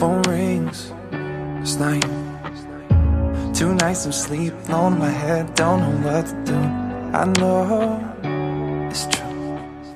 phone rings. It's night. Two nights of sleep, alone my head, don't know what to do. I know it's true.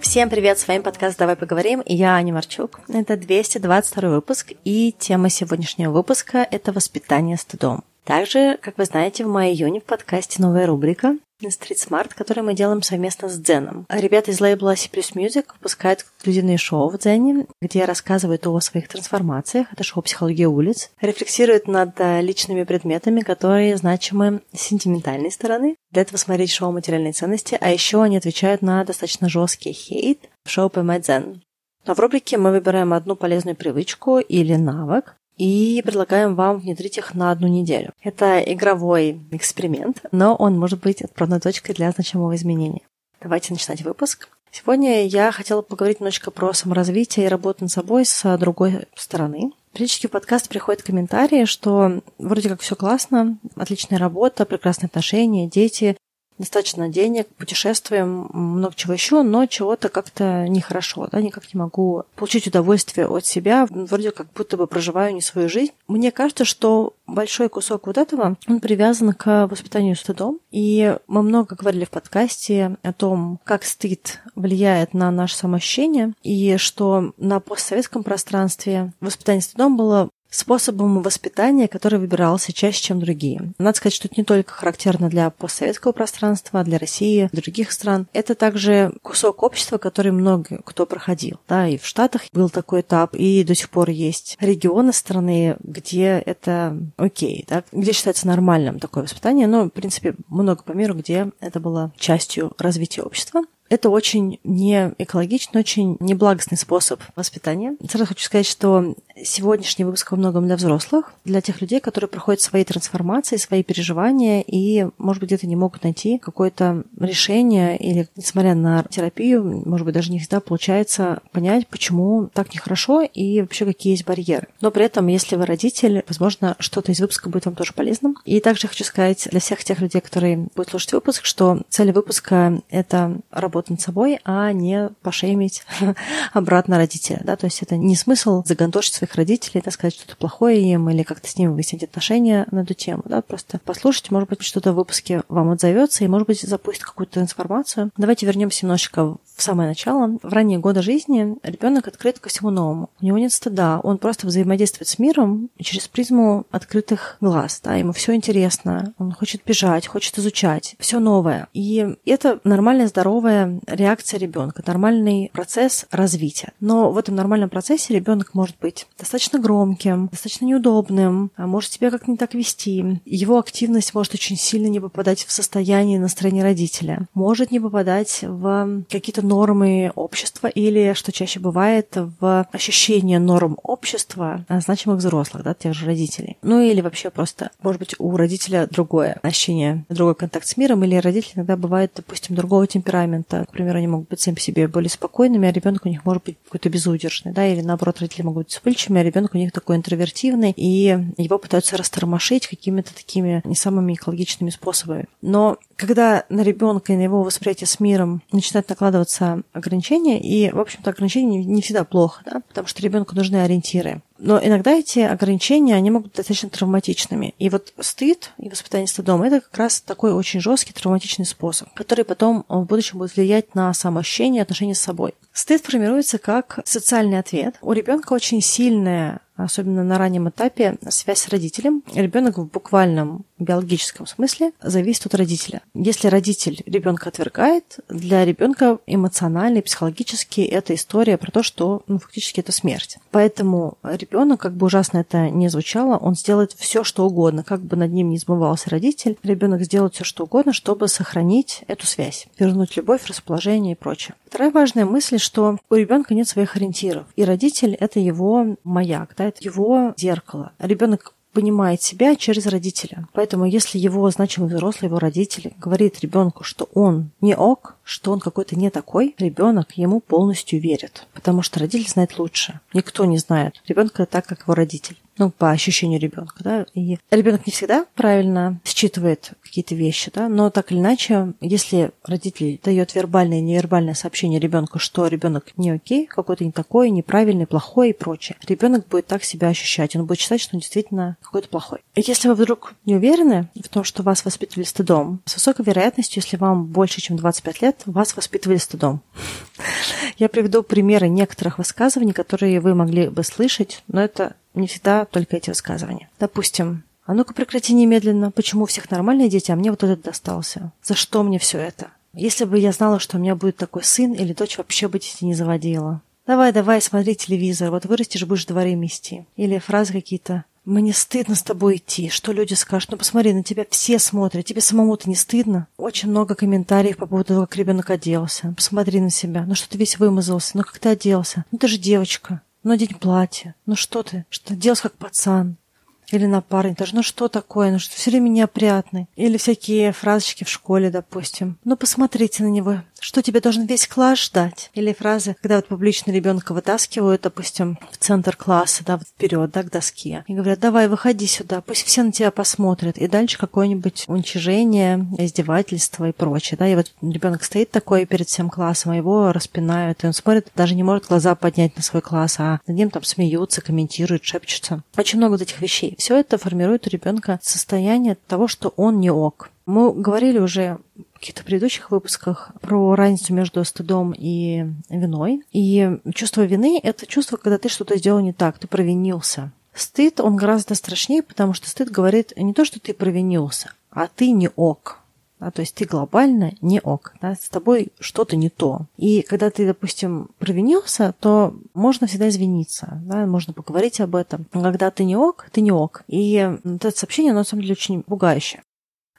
Всем привет, с вами подкаст «Давай поговорим» и я Аня Марчук. Это 222 выпуск, и тема сегодняшнего выпуска – это воспитание стыдом. Также, как вы знаете, в мае-июне в подкасте новая рубрика Street Smart, который мы делаем совместно с Дзеном. Ребята из лейбла C Music выпускают эксклюзивные шоу в Дзене, где рассказывают о своих трансформациях. Это шоу «Психология улиц». Рефлексируют над э, личными предметами, которые значимы с сентиментальной стороны. Для этого смотреть шоу «Материальные ценности», а еще они отвечают на достаточно жесткий хейт в шоу «Поймать Дзен». Но в рубрике мы выбираем одну полезную привычку или навык, и предлагаем вам внедрить их на одну неделю. Это игровой эксперимент, но он может быть отправной точкой для значимого изменения. Давайте начинать выпуск. Сегодня я хотела поговорить немножечко про саморазвитие и работу над собой с другой стороны. Периодически в подкаст приходят комментарии, что вроде как все классно, отличная работа, прекрасные отношения, дети, достаточно денег, путешествуем, много чего еще, но чего-то как-то нехорошо, да, никак не могу получить удовольствие от себя, вроде как будто бы проживаю не свою жизнь. Мне кажется, что большой кусок вот этого, он привязан к воспитанию стыдом, и мы много говорили в подкасте о том, как стыд влияет на наше самоощущение, и что на постсоветском пространстве воспитание стыдом было способом воспитания, который выбирался чаще, чем другие. Надо сказать, что это не только характерно для постсоветского пространства, для России, других стран. Это также кусок общества, который много кто проходил. Да, и в Штатах был такой этап, и до сих пор есть регионы страны, где это окей, да, где считается нормальным такое воспитание, но, в принципе, много по миру, где это было частью развития общества. Это очень не экологичный, очень неблагостный способ воспитания. Сразу хочу сказать, что сегодняшний выпуск во многом для взрослых, для тех людей, которые проходят свои трансформации, свои переживания и, может быть, где-то не могут найти какое-то решение или, несмотря на терапию, может быть, даже не всегда получается понять, почему так нехорошо и вообще какие есть барьеры. Но при этом, если вы родитель, возможно, что-то из выпуска будет вам тоже полезным. И также хочу сказать для всех тех людей, которые будут слушать выпуск, что цель выпуска — это работа над собой, а не пошеймить обратно родителя. Да? То есть это не смысл загантошить своих родителей, так сказать, что-то плохое им или как-то с ними выяснить отношения на эту тему. Да? Просто послушать, может быть, что-то в выпуске вам отзовется и, может быть, запустит какую-то информацию. Давайте вернемся немножечко в самое начало. В ранние годы жизни ребенок открыт ко всему новому. У него нет стыда, он просто взаимодействует с миром через призму открытых глаз. Да? Ему все интересно, он хочет бежать, хочет изучать, все новое. И это нормальная, здоровая реакция ребенка, нормальный процесс развития. Но в этом нормальном процессе ребенок может быть достаточно громким, достаточно неудобным, а может себя как-то не так вести. Его активность может очень сильно не попадать в состояние настроения родителя, может не попадать в какие-то нормы общества или, что чаще бывает, в ощущение норм общества значимых взрослых, да, тех же родителей. Ну или вообще просто, может быть, у родителя другое ощущение, другой контакт с миром, или родители иногда бывают, допустим, другого темперамента. К примеру, они могут быть сами себе более спокойными, а ребенок у них может быть какой-то безудержный, да, или наоборот, родители могут быть вспыльчивыми, а ребенок у них такой интровертивный, и его пытаются растормошить какими-то такими не самыми экологичными способами. Но когда на ребенка и на его восприятие с миром начинают накладываться ограничения, и, в общем-то, ограничения не всегда плохо, да, потому что ребенку нужны ориентиры. Но иногда эти ограничения, они могут быть достаточно травматичными. И вот стыд и воспитание стыдом – это как раз такой очень жесткий травматичный способ, который потом в будущем будет влиять на самоощущение и отношения с собой. Стыд формируется как социальный ответ. У ребенка очень сильная особенно на раннем этапе, связь с родителем. Ребенок в буквальном биологическом смысле зависит от родителя. Если родитель ребенка отвергает, для ребенка эмоционально и психологически это история про то, что ну, фактически это смерть. Поэтому ребенок, как бы ужасно это не звучало, он сделает все, что угодно, как бы над ним не смывался родитель, ребенок сделает все, что угодно, чтобы сохранить эту связь, вернуть любовь, расположение и прочее. Вторая важная мысль, что у ребенка нет своих ориентиров, и родитель это его маяк, да, это его зеркало. Ребенок понимает себя через родителя. Поэтому если его значимый взрослый, его родители говорит ребенку, что он не ок, что он какой-то не такой, ребенок ему полностью верит, потому что родитель знает лучше. Никто не знает ребенка так, как его родитель. Ну, по ощущению ребенка, да, и ребенок не всегда правильно считывает какие-то вещи, да, но так или иначе, если родитель дает вербальное и невербальное сообщение ребенку, что ребенок не окей, какой-то не такой, неправильный, плохой и прочее, ребенок будет так себя ощущать, он будет считать, что он действительно какой-то плохой. И если вы вдруг не уверены в том, что вас воспитывали стыдом, с высокой вероятностью, если вам больше, чем 25 лет, вас воспитывали стыдом. Я приведу примеры некоторых высказываний, которые вы могли бы слышать, но это не всегда только эти высказывания. Допустим, а ну-ка прекрати немедленно, почему у всех нормальные дети, а мне вот этот достался? За что мне все это? Если бы я знала, что у меня будет такой сын или дочь, вообще бы детей не заводила. Давай, давай, смотри телевизор, вот вырастешь, будешь дворы мести. Или фразы какие-то. Мне стыдно с тобой идти. Что люди скажут? Ну посмотри, на тебя все смотрят. Тебе самому-то не стыдно? Очень много комментариев по поводу того, как ребенок оделся. Посмотри на себя. Ну что ты весь вымазался? Ну как ты оделся? Ну ты же девочка. Ну одень платье. Ну что ты? Что делаешь как пацан? или напарник, даже ну что такое, ну что все время неопрятный. Или всякие фразочки в школе, допустим. Ну посмотрите на него, что тебе должен весь класс ждать? Или фразы, когда вот публично ребенка вытаскивают, допустим, в центр класса, да, вперед, да, к доске, и говорят, давай, выходи сюда, пусть все на тебя посмотрят. И дальше какое-нибудь уничижение, издевательство и прочее, да, и вот ребенок стоит такой перед всем классом, а его распинают, и он смотрит, даже не может глаза поднять на свой класс, а над ним там смеются, комментируют, шепчутся. Очень много вот этих вещей. Все это формирует у ребенка состояние того, что он не ок. Мы говорили уже каких-то предыдущих выпусках про разницу между стыдом и виной. И чувство вины – это чувство, когда ты что-то сделал не так, ты провинился. Стыд, он гораздо страшнее, потому что стыд говорит не то, что ты провинился, а ты не ок. Да, то есть ты глобально не ок, да, с тобой что-то не то. И когда ты, допустим, провинился, то можно всегда извиниться, да, можно поговорить об этом. Но когда ты не ок, ты не ок. И это сообщение, оно на самом деле очень пугающее.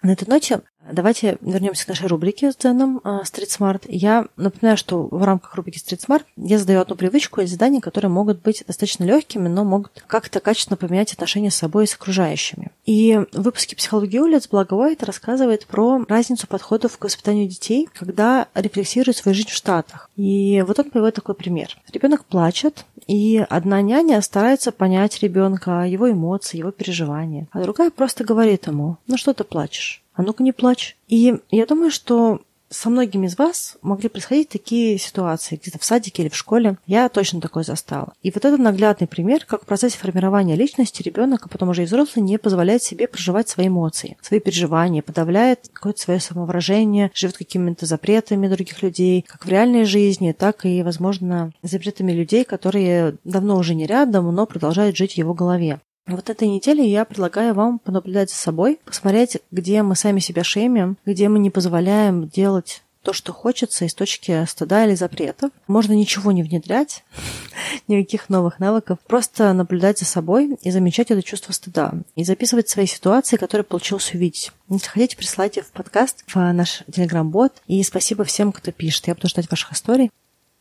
На этой ноте давайте вернемся к нашей рубрике с Дзеном а, Street Smart. Я напоминаю, что в рамках рубрики Street Smart я задаю одну привычку или задания, которые могут быть достаточно легкими, но могут как-то качественно поменять отношения с собой и с окружающими. И в выпуске «Психологии улиц» Благо рассказывает про разницу подходов к воспитанию детей, когда рефлексирует свою жизнь в Штатах. И вот он приводит такой пример. Ребенок плачет, и одна няня старается понять ребенка, его эмоции, его переживания, а другая просто говорит ему, ну что ты плачешь? А ну-ка не плачь. И я думаю, что со многими из вас могли происходить такие ситуации где-то в садике или в школе. Я точно такое застала. И вот это наглядный пример, как в процессе формирования личности ребенок, а потом уже и взрослый, не позволяет себе проживать свои эмоции, свои переживания, подавляет какое-то свое самовыражение, живет какими-то запретами других людей, как в реальной жизни, так и, возможно, запретами людей, которые давно уже не рядом, но продолжают жить в его голове. Вот этой неделе я предлагаю вам понаблюдать за собой, посмотреть, где мы сами себя шеймим, где мы не позволяем делать то, что хочется из точки стыда или запретов. Можно ничего не внедрять, никаких новых навыков, просто наблюдать за собой и замечать это чувство стыда. И записывать свои ситуации, которые получилось увидеть. Если хотите, присылайте в подкаст, в наш телеграм-бот. И спасибо всем, кто пишет. Я буду ждать ваших историй.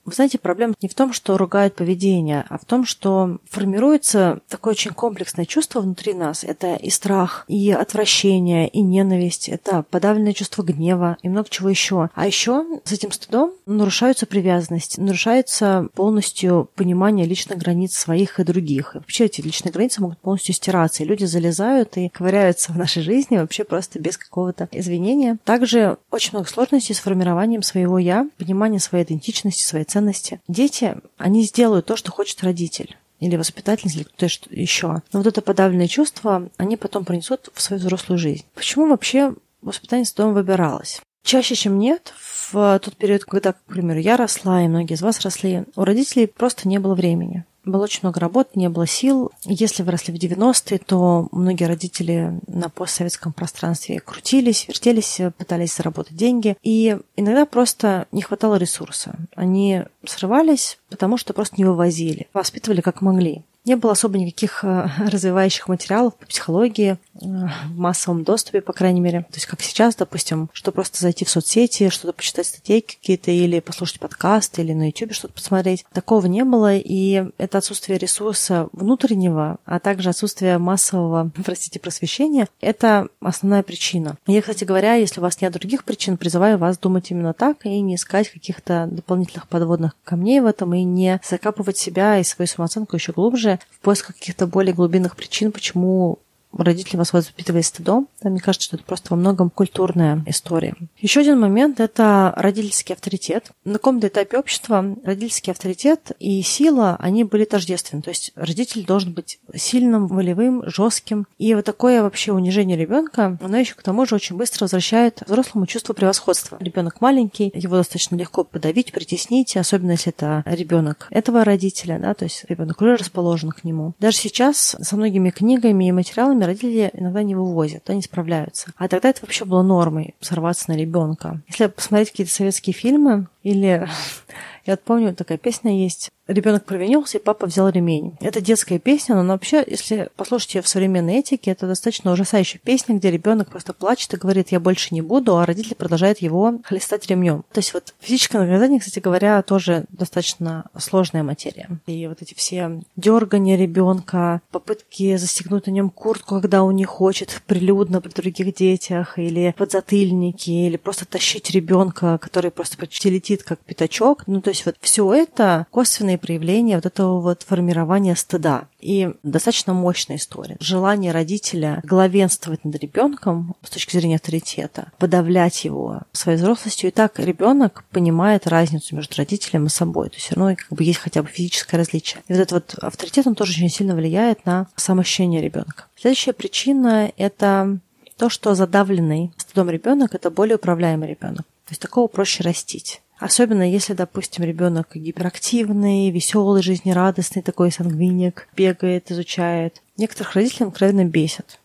Вы знаете, проблема не в том, что ругают поведение, а в том, что формируется такое очень комплексное чувство внутри нас. Это и страх, и отвращение, и ненависть, это подавленное чувство гнева и много чего еще. А еще с этим стыдом нарушаются привязанности, нарушается полностью понимание личных границ своих и других. И вообще эти личные границы могут полностью стираться, и люди залезают и ковыряются в нашей жизни вообще просто без какого-то извинения. Также очень много сложностей с формированием своего «я», понимания своей идентичности, своей ценности. Дети, они сделают то, что хочет родитель или воспитательница, или кто-то еще. Но вот это подавленное чувство они потом пронесут в свою взрослую жизнь. Почему вообще воспитательница дома выбиралась? Чаще, чем нет, в тот период, когда, к примеру, я росла, и многие из вас росли, у родителей просто не было времени. Было очень много работы, не было сил. Если выросли в 90-е, то многие родители на постсоветском пространстве крутились, вертелись, пытались заработать деньги. И иногда просто не хватало ресурса. Они срывались, потому что просто не вывозили. Воспитывали как могли. Не было особо никаких э, развивающих материалов по психологии. в массовом доступе, по крайней мере. То есть как сейчас, допустим, что просто зайти в соцсети, что-то почитать статьи какие-то, или послушать подкаст, или на YouTube что-то посмотреть. Такого не было, и это отсутствие ресурса внутреннего, а также отсутствие массового, простите, просвещения, это основная причина. Я, кстати говоря, если у вас нет других причин, призываю вас думать именно так и не искать каких-то дополнительных подводных камней в этом, и не закапывать себя и свою самооценку еще глубже в поисках каких-то более глубинных причин, почему родители вас воспитывали стыдом. Да, мне кажется, что это просто во многом культурная история. Еще один момент – это родительский авторитет. На каком-то этапе общества родительский авторитет и сила, они были тождественны. То есть родитель должен быть сильным, волевым, жестким. И вот такое вообще унижение ребенка, оно еще к тому же очень быстро возвращает взрослому чувство превосходства. Ребенок маленький, его достаточно легко подавить, притеснить, особенно если это ребенок этого родителя, да, то есть ребенок уже расположен к нему. Даже сейчас со многими книгами и материалами родители иногда не вывозят, они справляются. А тогда это вообще было нормой сорваться на ребенка. Если посмотреть какие-то советские фильмы или я вот помню, такая песня есть ребенок провинился, и папа взял ремень. Это детская песня, но вообще, если послушать ее в современной этике, это достаточно ужасающая песня, где ребенок просто плачет и говорит, я больше не буду, а родители продолжают его хлестать ремнем. То есть вот физическое наказание, кстати говоря, тоже достаточно сложная материя. И вот эти все дергания ребенка, попытки застегнуть на нем куртку, когда он не хочет, прилюдно при других детях, или подзатыльники, или просто тащить ребенка, который просто почти летит как пятачок. Ну, то есть вот все это косвенно явные проявления вот этого вот формирования стыда. И достаточно мощная история. Желание родителя главенствовать над ребенком с точки зрения авторитета, подавлять его своей взрослостью. И так ребенок понимает разницу между родителем и собой. То есть все равно как бы есть хотя бы физическое различие. И вот этот вот авторитет, он тоже очень сильно влияет на самоощущение ребенка. Следующая причина – это то, что задавленный стыдом ребенок – это более управляемый ребенок. То есть такого проще растить. Особенно если, допустим, ребенок гиперактивный, веселый, жизнерадостный, такой сангвиник, бегает, изучает. Некоторых родителей откровенно бесит.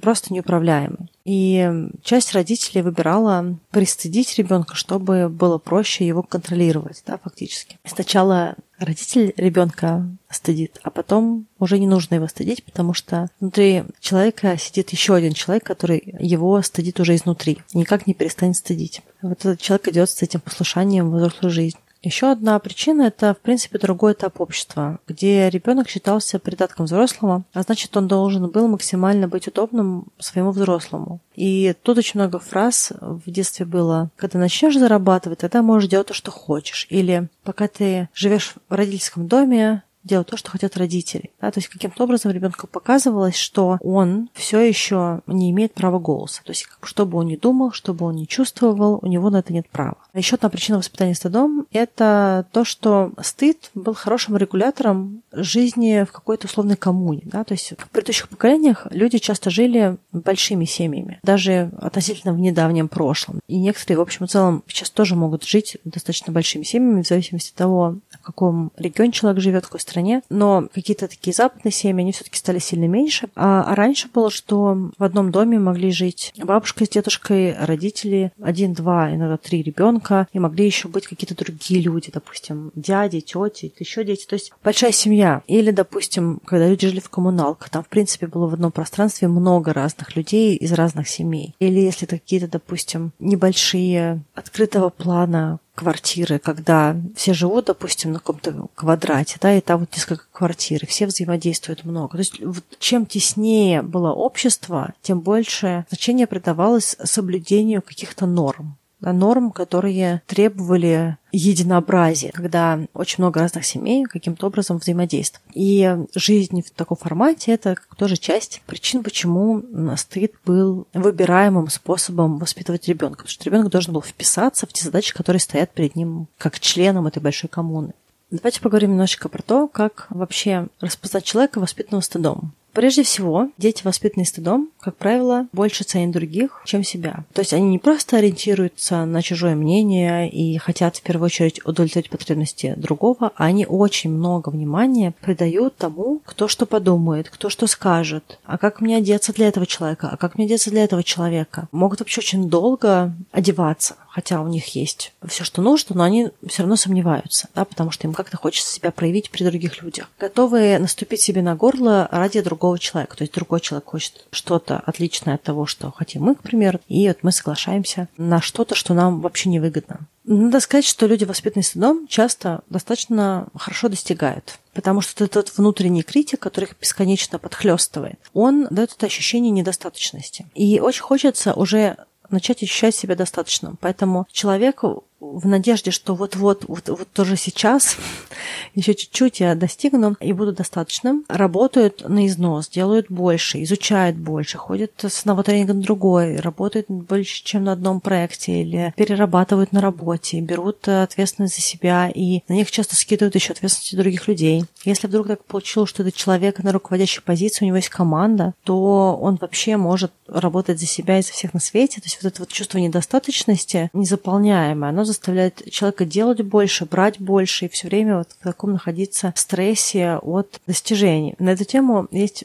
Просто неуправляемый. И часть родителей выбирала пристыдить ребенка, чтобы было проще его контролировать, да, фактически. Сначала родитель ребенка стыдит, а потом уже не нужно его стыдить, потому что внутри человека сидит еще один человек, который его стыдит уже изнутри, никак не перестанет стыдить. Вот этот человек идет с этим послушанием в взрослую жизнь. Еще одна причина – это, в принципе, другой этап общества, где ребенок считался придатком взрослого, а значит, он должен был максимально быть удобным своему взрослому. И тут очень много фраз в детстве было, когда начнешь зарабатывать, тогда можешь делать то, что хочешь. Или пока ты живешь в родительском доме, делать то, что хотят родители. Да? То есть каким-то образом ребенку показывалось, что он все еще не имеет права голоса. То есть что бы он ни думал, что бы он ни чувствовал, у него на это нет права. Еще одна причина воспитания стыдом – это то, что стыд был хорошим регулятором жизни в какой-то условной коммуне. Да? То есть в предыдущих поколениях люди часто жили большими семьями, даже относительно в недавнем прошлом. И некоторые, в общем и целом, сейчас тоже могут жить достаточно большими семьями, в зависимости от того, в каком регионе человек живет, в какой стране. Но какие-то такие западные семьи, они все-таки стали сильно меньше. А, а раньше было, что в одном доме могли жить бабушка с дедушкой, родители, один-два, иногда три ребенка, и могли еще быть какие-то другие люди, допустим, дяди, тети, еще дети. То есть большая семья. Или, допустим, когда люди жили в коммуналках, там, в принципе, было в одном пространстве много разных людей из разных семей. Или если это какие-то, допустим, небольшие открытого плана квартиры, когда все живут, допустим, на каком-то квадрате, да, и там вот несколько квартир, и все взаимодействуют много. То есть вот чем теснее было общество, тем больше значение придавалось соблюдению каких-то норм норм, которые требовали единообразия, когда очень много разных семей каким-то образом взаимодействуют. И жизнь в таком формате – это тоже часть причин, почему стыд был выбираемым способом воспитывать ребенка, потому что ребенок должен был вписаться в те задачи, которые стоят перед ним как членом этой большой коммуны. Давайте поговорим немножечко про то, как вообще распознать человека, воспитанного стыдом. Прежде всего, дети, воспитанные стыдом, как правило, больше ценят других, чем себя. То есть они не просто ориентируются на чужое мнение и хотят в первую очередь удовлетворить потребности другого, а они очень много внимания придают тому, кто что подумает, кто что скажет, а как мне одеться для этого человека, а как мне одеться для этого человека. Могут вообще очень долго одеваться, хотя у них есть все, что нужно, но они все равно сомневаются, да, потому что им как-то хочется себя проявить при других людях. Готовы наступить себе на горло ради другого человека. То есть другой человек хочет что-то отличное от того, что хотим мы, к примеру, и вот мы соглашаемся на что-то, что нам вообще невыгодно. Надо сказать, что люди, воспитанные стыдом, часто достаточно хорошо достигают. Потому что этот внутренний критик, который их бесконечно подхлестывает, он дает это ощущение недостаточности. И очень хочется уже начать ощущать себя достаточным. Поэтому человеку в надежде, что вот-вот, вот, вот тоже сейчас, еще чуть-чуть я достигну и буду достаточным, работают на износ, делают больше, изучают больше, ходят с одного тренинга на другой, работают больше, чем на одном проекте, или перерабатывают на работе, берут ответственность за себя, и на них часто скидывают еще ответственность других людей. Если вдруг так получилось, что этот человек на руководящей позиции, у него есть команда, то он вообще может работать за себя и за всех на свете. То есть вот это вот чувство недостаточности незаполняемое, оно заставляет человека делать больше, брать больше и все время вот в таком находиться стрессе от достижений. На эту тему есть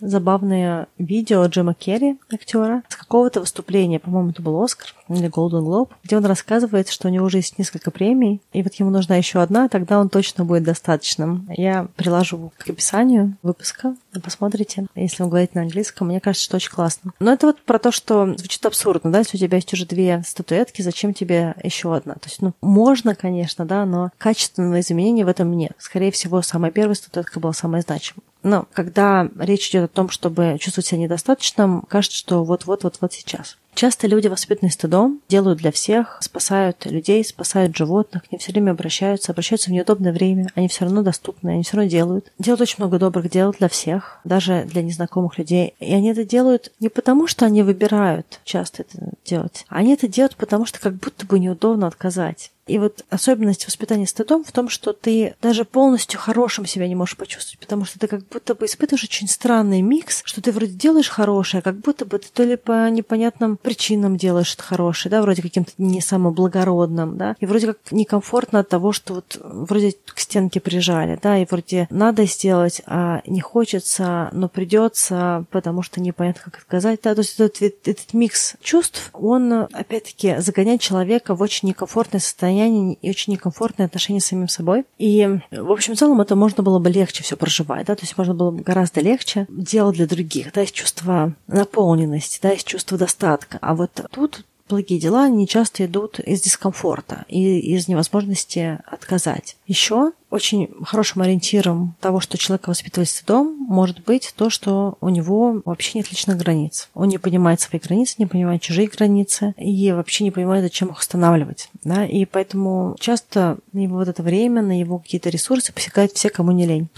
забавное видео Джима Керри, актера, с какого-то выступления, по-моему, это был Оскар или Голден Глоб, где он рассказывает, что у него уже есть несколько премий, и вот ему нужна еще одна, тогда он точно будет достаточным. Я приложу к описанию выпуска, вы посмотрите, если вы говорите на английском, мне кажется, что очень классно. Но это вот про то, что звучит абсурдно, да, если у тебя есть уже две статуэтки, зачем тебе еще одна. То есть, ну, можно, конечно, да, но качественного изменения в этом нет. Скорее всего, самая первая статуэтка была самая значимая. Но когда речь идет о том, чтобы чувствовать себя недостаточным, кажется, что вот-вот-вот-вот сейчас. Часто люди, воспитанные стыдом, делают для всех, спасают людей, спасают животных, ним все время обращаются, обращаются в неудобное время, они все равно доступны, они все равно делают. Делают очень много добрых дел для всех, даже для незнакомых людей. И они это делают не потому, что они выбирают часто это делать, они это делают потому, что как будто бы неудобно отказать. И вот особенность воспитания стыдом в том, что ты даже полностью хорошим себя не можешь почувствовать, потому что ты как будто бы испытываешь очень странный микс, что ты вроде делаешь хорошее, как будто бы ты то ли по непонятным причинам делаешь это хорошее, да, вроде каким-то не самым благородным, да, и вроде как некомфортно от того, что вот вроде к стенке прижали, да, и вроде надо сделать, а не хочется, но придется, потому что непонятно, как отказать, да, то есть этот, этот микс чувств, он опять-таки загоняет человека в очень некомфортное состояние состояние и очень некомфортные отношения с самим собой. И, в общем, в целом это можно было бы легче все проживать, да, то есть можно было бы гораздо легче делать для других, да, есть чувство наполненности, да, есть чувство достатка. А вот тут благие дела, они часто идут из дискомфорта и из невозможности отказать. Еще очень хорошим ориентиром того, что человек воспитывает стыдом, может быть то, что у него вообще нет личных границ. Он не понимает свои границы, не понимает чужие границы и вообще не понимает, зачем их устанавливать. Да? И поэтому часто его вот это время, на его какие-то ресурсы посягают все, кому не лень.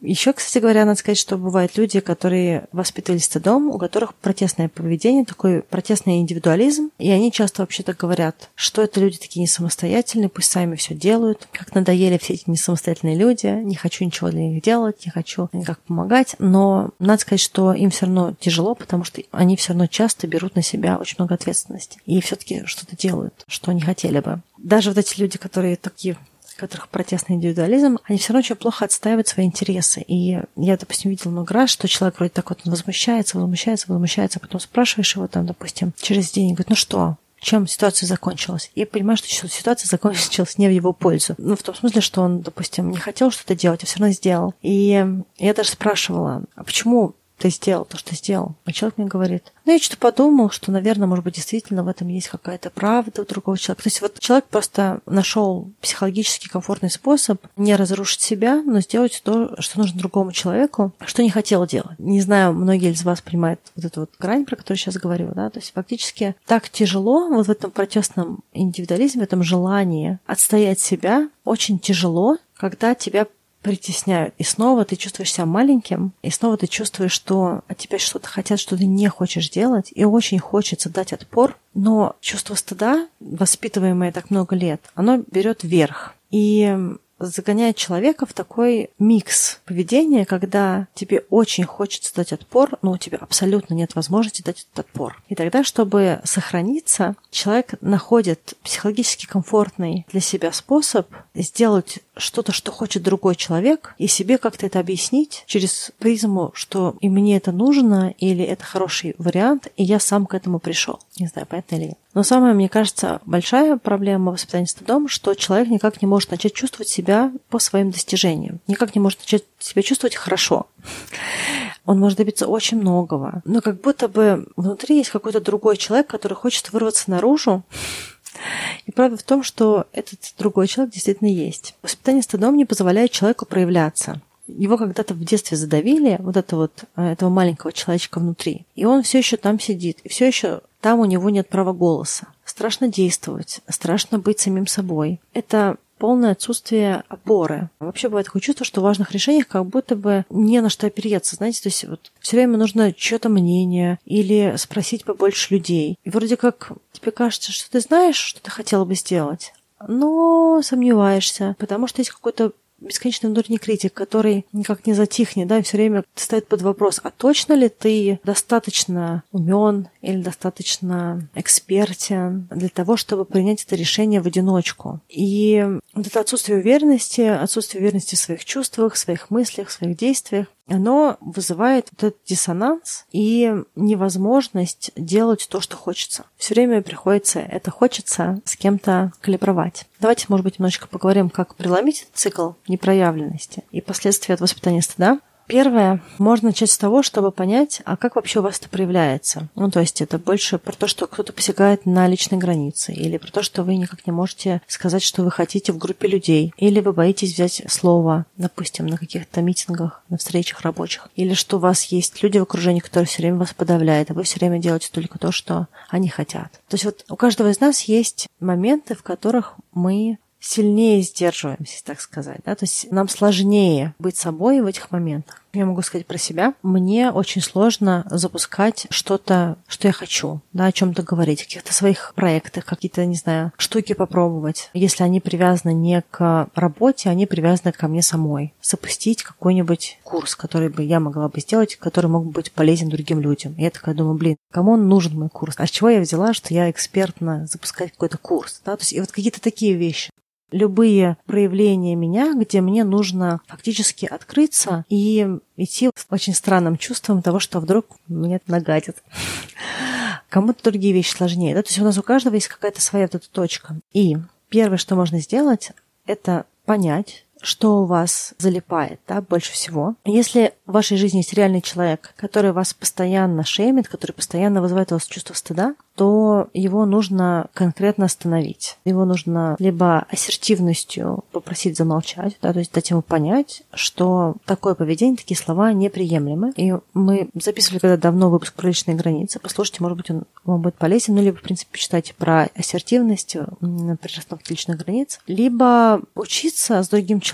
Еще, кстати говоря, надо сказать, что бывают люди, которые воспитывались стыдом, у которых протестное поведение, такой протестный индивидуализм, и они часто вообще так говорят, что это люди такие не самостоятельные, пусть сами все делают, как надоели все эти несамостоятельные люди, не хочу ничего для них делать, не хочу никак помогать, но надо сказать, что им все равно тяжело, потому что они все равно часто берут на себя очень много ответственности и все-таки что-то делают, что они хотели бы. Даже вот эти люди, которые такие которых протестный индивидуализм, они все равно очень плохо отстаивают свои интересы. И я, допустим, видела много раз, что человек вроде так вот возмущается, возмущается, возмущается, а потом спрашиваешь его там, допустим, через день, говорит, ну что, чем ситуация закончилась. И понимаешь, что ситуация закончилась не в его пользу. Ну, в том смысле, что он, допустим, не хотел что-то делать, а все равно сделал. И я даже спрашивала, а почему ты сделал то, что сделал. А человек мне говорит, ну, я что-то подумал, что, наверное, может быть, действительно в этом есть какая-то правда у другого человека. То есть вот человек просто нашел психологически комфортный способ не разрушить себя, но сделать то, что нужно другому человеку, что не хотел делать. Не знаю, многие из вас понимают вот эту вот грань, про которую сейчас говорю, да, то есть фактически так тяжело вот в этом протестном индивидуализме, в этом желании отстоять себя, очень тяжело, когда тебя притесняют. И снова ты чувствуешь себя маленьким, и снова ты чувствуешь, что от тебя что-то хотят, что ты не хочешь делать, и очень хочется дать отпор, но чувство стыда, воспитываемое так много лет, оно берет верх. И загоняет человека в такой микс поведения, когда тебе очень хочется дать отпор, но у тебя абсолютно нет возможности дать этот отпор. И тогда, чтобы сохраниться, человек находит психологически комфортный для себя способ сделать что-то, что хочет другой человек, и себе как-то это объяснить через призму, что и мне это нужно, или это хороший вариант, и я сам к этому пришел. Не знаю, понятно нет. Но самая, мне кажется, большая проблема воспитания стыдом, что человек никак не может начать чувствовать себя по своим достижениям, никак не может начать себя чувствовать хорошо. он может добиться очень многого. Но как будто бы внутри есть какой-то другой человек, который хочет вырваться наружу. И правда в том, что этот другой человек действительно есть. Воспитание стыдом не позволяет человеку проявляться. Его когда-то в детстве задавили, вот это вот, э, этого маленького человечка внутри. И он все еще там сидит. И все еще там у него нет права голоса. Страшно действовать, страшно быть самим собой. Это полное отсутствие опоры. Вообще бывает такое чувство, что в важных решениях как будто бы не на что опереться, знаете, то есть вот все время нужно чье-то мнение или спросить побольше людей. И вроде как тебе кажется, что ты знаешь, что ты хотела бы сделать, но сомневаешься, потому что есть какой-то бесконечный внутренний критик, который никак не затихнет, да, и все время ставит под вопрос, а точно ли ты достаточно умен или достаточно экспертен для того, чтобы принять это решение в одиночку. И вот это отсутствие уверенности, отсутствие уверенности в своих чувствах, в своих мыслях, в своих действиях, оно вызывает вот этот диссонанс и невозможность делать то, что хочется. Все время приходится это хочется с кем-то калибровать. Давайте, может быть, немножечко поговорим, как преломить цикл непроявленности и последствия от воспитания стыда. Первое, можно начать с того, чтобы понять, а как вообще у вас это проявляется. Ну, то есть это больше про то, что кто-то посягает на личные границы, или про то, что вы никак не можете сказать, что вы хотите в группе людей, или вы боитесь взять слово, допустим, на каких-то митингах, на встречах рабочих, или что у вас есть люди в окружении, которые все время вас подавляют, а вы все время делаете только то, что они хотят. То есть вот у каждого из нас есть моменты, в которых мы сильнее сдерживаемся, так сказать. Да? То есть нам сложнее быть собой в этих моментах. Я могу сказать про себя. Мне очень сложно запускать что-то, что я хочу, да, о чем-то говорить, о каких-то своих проектах, какие-то, не знаю, штуки попробовать. Если они привязаны не к работе, они привязаны ко мне самой. Запустить какой-нибудь курс, который бы я могла бы сделать, который мог бы быть полезен другим людям. И я такая думаю, блин, кому он нужен мой курс? А с чего я взяла, что я экспертна запускать какой-то курс? Да? То есть и вот какие-то такие вещи любые проявления меня, где мне нужно фактически открыться и идти с очень странным чувством того, что вдруг мне нагадит. Кому-то другие вещи сложнее. Да? То есть у нас у каждого есть какая-то своя вот эта точка. И первое, что можно сделать, это понять, что у вас залипает, да, больше всего. Если в вашей жизни есть реальный человек, который вас постоянно шеймит, который постоянно вызывает у вас чувство стыда, то его нужно конкретно остановить. Его нужно либо ассертивностью попросить замолчать, да, то есть дать ему понять, что такое поведение, такие слова неприемлемы. И мы записывали когда давно выпуск про личные границы. Послушайте, может быть, он вам будет полезен, ну, либо, в принципе, почитайте про ассертивность при расстановке личных границ, либо учиться с другим человеком,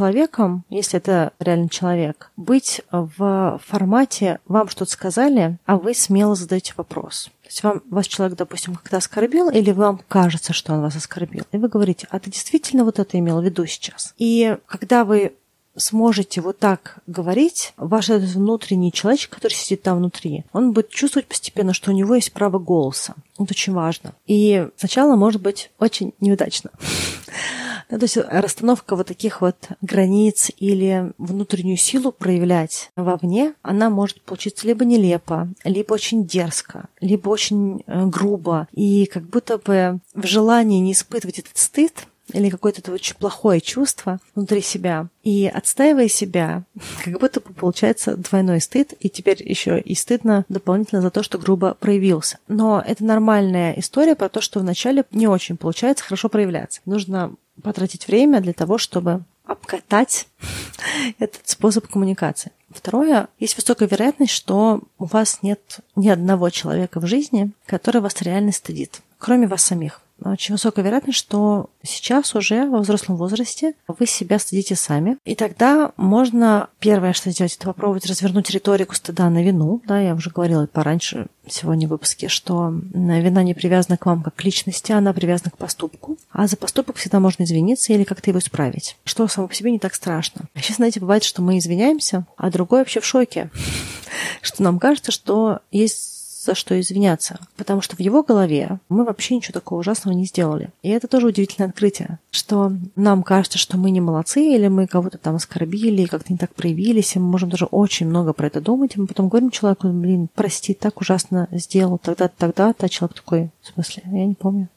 если это реально человек, быть в формате «вам что-то сказали, а вы смело задаете вопрос». То есть вам, вас человек, допустим, как-то оскорбил, или вам кажется, что он вас оскорбил, и вы говорите, а ты действительно вот это имел в виду сейчас? И когда вы сможете вот так говорить, ваш этот внутренний человек, который сидит там внутри, он будет чувствовать постепенно, что у него есть право голоса. Это очень важно. И сначала может быть очень неудачно. Ну, то есть расстановка вот таких вот границ или внутреннюю силу проявлять вовне, она может получиться либо нелепо, либо очень дерзко, либо очень э, грубо. И как будто бы в желании не испытывать этот стыд, или какое-то очень плохое чувство внутри себя. И отстаивая себя, как будто бы получается двойной стыд, и теперь еще и стыдно дополнительно за то, что грубо проявился. Но это нормальная история про то, что вначале не очень получается хорошо проявляться. Нужно потратить время для того, чтобы обкатать этот способ коммуникации. Второе, есть высокая вероятность, что у вас нет ни одного человека в жизни, который вас реально стыдит, кроме вас самих очень высокая вероятность, что сейчас уже во взрослом возрасте вы себя стыдите сами. И тогда можно первое, что сделать, это попробовать развернуть риторику стыда на вину. Да, я уже говорила пораньше сегодня в выпуске, что вина не привязана к вам как к личности, она привязана к поступку. А за поступок всегда можно извиниться или как-то его исправить. Что само по себе не так страшно. Сейчас, знаете, бывает, что мы извиняемся, а другой вообще в шоке. Что нам кажется, что есть за что извиняться, потому что в его голове мы вообще ничего такого ужасного не сделали. И это тоже удивительное открытие, что нам кажется, что мы не молодцы, или мы кого-то там оскорбили, как-то не так проявились, и мы можем даже очень много про это думать, и мы потом говорим человеку, блин, прости, так ужасно сделал, тогда-то, тогда-то, а человек такой, в смысле, я не помню.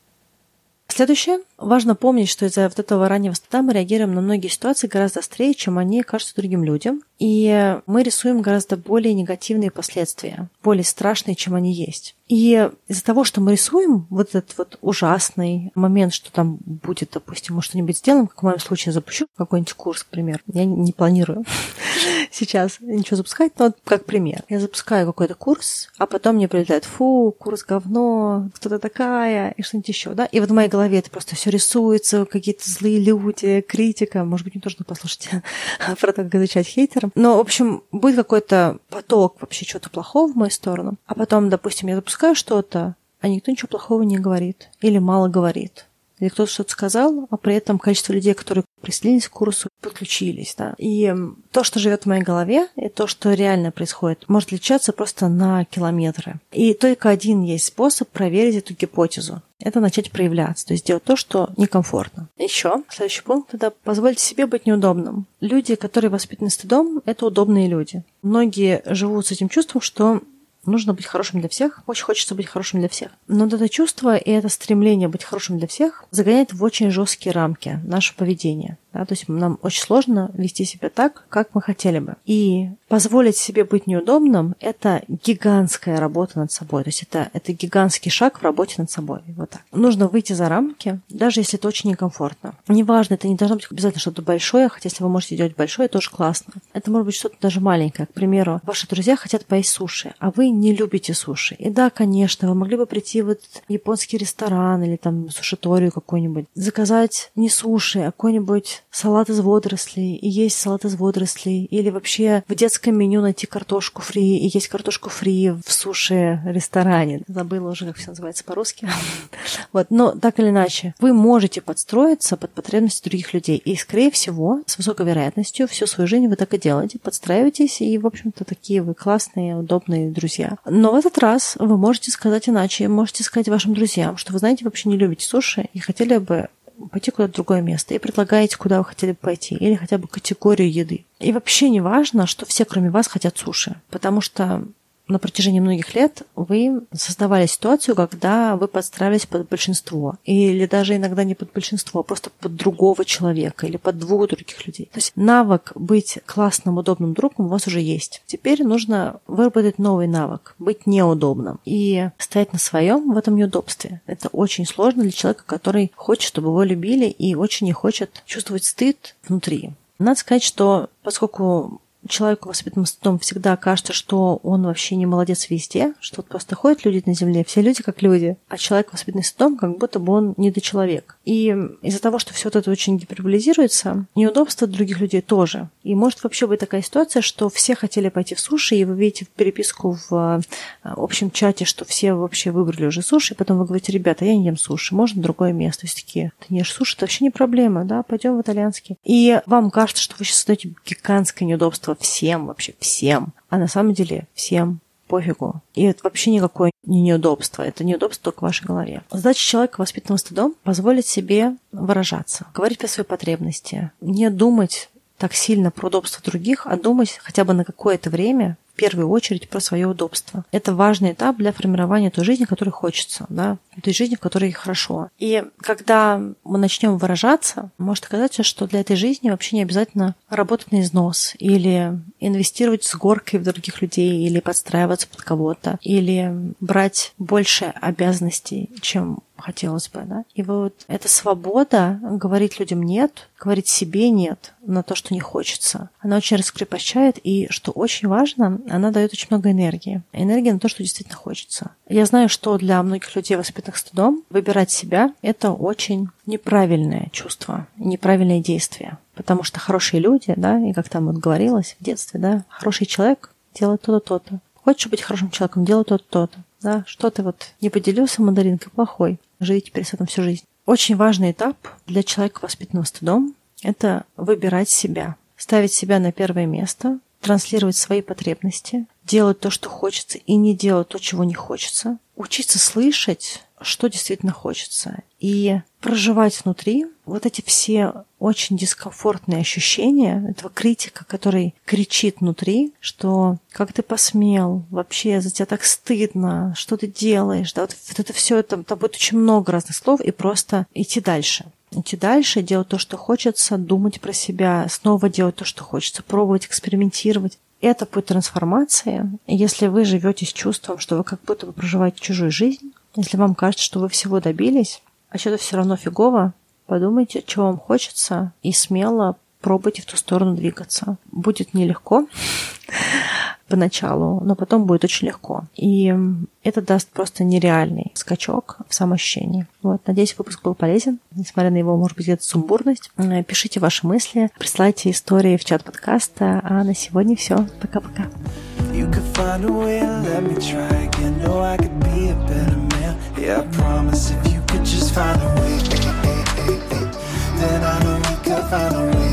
Следующее важно помнить, что из-за вот этого раннего стыда мы реагируем на многие ситуации гораздо острее, чем они кажутся другим людям. И мы рисуем гораздо более негативные последствия, более страшные, чем они есть. И из-за того, что мы рисуем вот этот вот ужасный момент, что там будет, допустим, мы что-нибудь сделаем, как в моем случае запущу какой-нибудь курс, например. Я не планирую сейчас ничего запускать, но как пример. Я запускаю какой-то курс, а потом мне прилетает, фу, курс говно, кто-то такая, и что-нибудь еще, да? И вот в моей голове это просто все рисуется, какие-то злые люди, критика. Может быть, не нужно послушать про то, как изучать хейтерам. Но, в общем, будет какой-то поток вообще чего-то плохого в мою сторону. А потом, допустим, я запускаю что-то, а никто ничего плохого не говорит или мало говорит или кто-то что-то сказал, а при этом количество людей, которые присоединились к курсу, подключились. Да? И то, что живет в моей голове, и то, что реально происходит, может отличаться просто на километры. И только один есть способ проверить эту гипотезу. Это начать проявляться, то есть делать то, что некомфортно. Еще следующий пункт – это позволить себе быть неудобным. Люди, которые воспитаны стыдом, это удобные люди. Многие живут с этим чувством, что нужно быть хорошим для всех, очень хочется быть хорошим для всех. Но это чувство и это стремление быть хорошим для всех загоняет в очень жесткие рамки наше поведение. Да? То есть нам очень сложно вести себя так, как мы хотели бы. И позволить себе быть неудобным – это гигантская работа над собой. То есть это, это гигантский шаг в работе над собой. Вот так. Нужно выйти за рамки, даже если это очень некомфортно. Неважно, это не должно быть обязательно что-то большое, хотя если вы можете делать большое, тоже классно. Это может быть что-то даже маленькое. К примеру, ваши друзья хотят поесть суши, а вы не любите суши. И да, конечно, вы могли бы прийти в японский ресторан или там сушиторию какой-нибудь, заказать не суши, а какой-нибудь салат из водорослей, и есть салат из водорослей, или вообще в детском меню найти картошку фри, и есть картошку фри в суши-ресторане. Забыла уже, как все называется по-русски. Вот, но так или иначе, вы можете подстроиться под потребности других людей, и, скорее всего, с высокой вероятностью, всю свою жизнь вы так и делаете, подстраиваетесь, и, в общем-то, такие вы классные, удобные друзья. Но в этот раз вы можете сказать иначе, можете сказать вашим друзьям, что вы, знаете, вообще не любите суши и хотели бы пойти куда-то в другое место. И предлагаете, куда вы хотели бы пойти, или хотя бы категорию еды. И вообще не важно, что все, кроме вас, хотят суши, потому что на протяжении многих лет вы создавали ситуацию, когда вы подстраивались под большинство. Или даже иногда не под большинство, а просто под другого человека или под двух других людей. То есть навык быть классным, удобным другом у вас уже есть. Теперь нужно выработать новый навык, быть неудобным и стоять на своем в этом неудобстве. Это очень сложно для человека, который хочет, чтобы его любили и очень не хочет чувствовать стыд внутри. Надо сказать, что поскольку человеку воспитанному стыдом всегда кажется, что он вообще не молодец везде, что вот просто ходят люди на земле, все люди как люди, а человек воспитанный стыдом, как будто бы он недочеловек. И из-за того, что все вот это очень гиперболизируется, неудобства других людей тоже. И может вообще быть такая ситуация, что все хотели пойти в суши, и вы видите в переписку в э, общем чате, что все вообще выбрали уже суши, и потом вы говорите, ребята, я не ем суши, можно другое место. То есть такие, ты не ешь суши, это вообще не проблема, да, пойдем в итальянский. И вам кажется, что вы сейчас создаете гигантское неудобство всем, вообще всем. А на самом деле всем пофигу. И это вообще никакое не неудобство. Это неудобство только в вашей голове. Задача человека, воспитанного стыдом, позволить себе выражаться, говорить про свои потребности, не думать так сильно про удобство других, а думать хотя бы на какое-то время первую очередь про свое удобство. Это важный этап для формирования той жизни, которой хочется, да, той жизни, в которой хорошо. И когда мы начнем выражаться, может оказаться, что для этой жизни вообще не обязательно работать на износ или инвестировать с горкой в других людей или подстраиваться под кого-то или брать больше обязанностей, чем хотелось бы, да. И вот эта свобода говорить людям нет, говорить себе нет на то, что не хочется, она очень раскрепощает, и, что очень важно, она дает очень много энергии. Энергия на то, что действительно хочется. Я знаю, что для многих людей, воспитанных стыдом, выбирать себя – это очень неправильное чувство, неправильное действие. Потому что хорошие люди, да, и как там вот говорилось в детстве, да, хороший человек делает то-то, то-то. Хочешь быть хорошим человеком, делай то-то, то-то. Да, что ты вот не поделился мандаринкой, плохой. Живи теперь с этим всю жизнь. Очень важный этап для человека, воспитанного стыдом, это выбирать себя, ставить себя на первое место, транслировать свои потребности, делать то, что хочется, и не делать то, чего не хочется, учиться слышать, что действительно хочется, и проживать внутри вот эти все очень дискомфортные ощущения этого критика, который кричит внутри, что как ты посмел, вообще за тебя так стыдно, что ты делаешь, да, вот, вот это все, там, там будет очень много разных слов, и просто идти дальше. Идти дальше, делать то, что хочется, думать про себя, снова делать то, что хочется, пробовать, экспериментировать. Это путь трансформации. Если вы живете с чувством, что вы как будто бы проживаете чужую жизнь, если вам кажется, что вы всего добились, а что-то все равно фигово, подумайте, чего вам хочется, и смело пробуйте в ту сторону двигаться. Будет нелегко поначалу, но потом будет очень легко. И это даст просто нереальный скачок в самоощущении. Вот, надеюсь, выпуск был полезен, несмотря на его, может быть, где-то сумбурность. Э, пишите ваши мысли, присылайте истории в чат подкаста. А на сегодня все. Пока-пока. You could find a way let me try again. Know I could be a better. Yeah, I promise if you could just find a way, then I know we could find a way.